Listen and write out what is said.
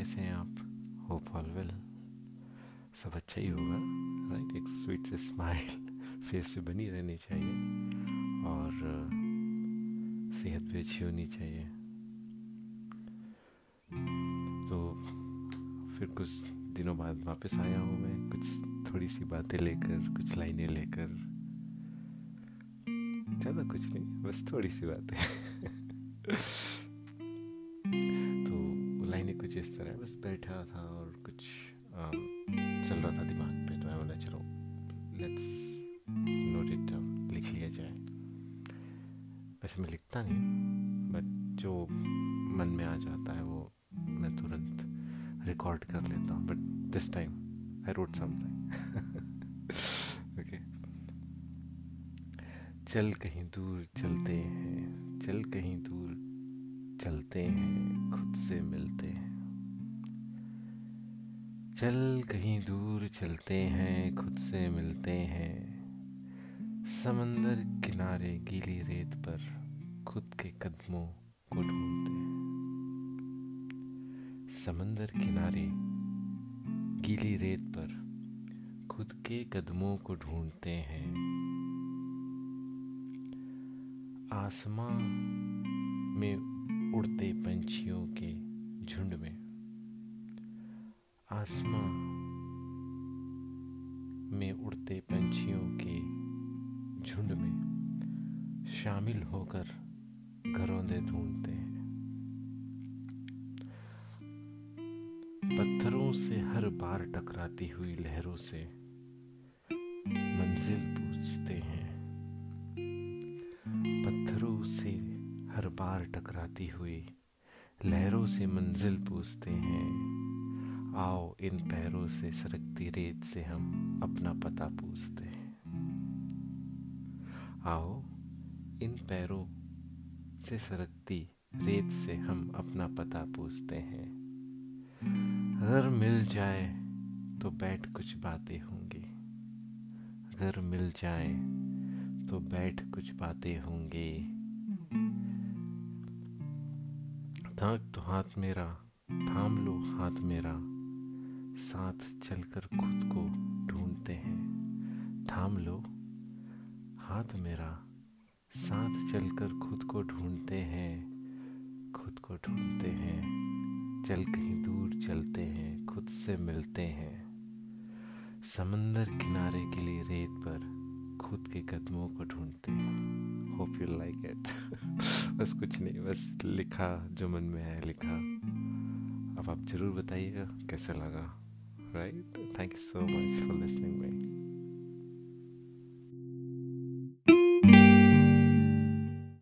All well सब अच्छा ही होगा राइट एक स्वीट से स्माइल फेस पे बनी रहनी चाहिए और सेहत भी अच्छी होनी चाहिए। तो फिर कुछ दिनों बाद वापस आया हूँ मैं, कुछ थोड़ी सी बातें लेकर, कुछ लाइनें लेकर। ज़्यादा कुछ नहीं, बस थोड़ी सी बातें। कुछ इस तरह। बस बैठा था और कुछ आ, चल रहा था दिमाग पे तो मैं बोला चलो लेट्स नोट इट डाउन लिख लिया जाए। वैसे मैं लिखता नहीं बट जो मन में आ जाता है वो मैं तुरंत रिकॉर्ड कर लेता हूँ but this time I wrote something okay चल कहीं दूर चलते हैं चल कहीं दूर चलते हैं खुद से मिलते हैं। चल कहीं दूर चलते हैं, खुद से मिलते हैं। समंदर किनारे गीली रेत पर खुद के कदमों को ढूंढते हैं। समंदर किनारे गीली रेत पर खुद के कदमों को ढूंढते हैं। आसमां में उड़ते पंछियों के झुंड में आसमां में उड़ते पंछियों के झुंड में शामिल होकर घरौंदे ढूंढते हैं। पत्थरों से हर बार टकराती हुई लहरों से मंजिल पूछते हैं। पत्थरों से हर बार टकराती हुई लहरों से मंजिल पूछते हैं। आओ, इन पैरों से सरकती रेत से हम अपना पता पूछते हैं। आओ, इन पैरों से सरकती रेत से हम अपना पता पूछते हैं। अगर मिल जाए तो बैठ कुछ बातें होंगी। अगर मिल जाए तो बैठ कुछ बातें होंगी। थाक तो हाथ मेरा, थाम लो हाथ मेरा। साथ चलकर खुद को ढूंढते हैं। थाम लो। हाथ मेरा साथ चलकर खुद को ढूंढते हैं। खुद को ढूंढते हैं। चल कहीं दूर चलते हैं। खुद से मिलते हैं। समंदर किनारे के लिए रेत पर खुद के कदमों को ढूंढते हैं। होप यू लाइक इट बस कुछ नहीं, बस लिखा जो मन में आया लिखा। अब आप ज़रूर बताइएगा कैसा लगा। right? Thank you so much for listening me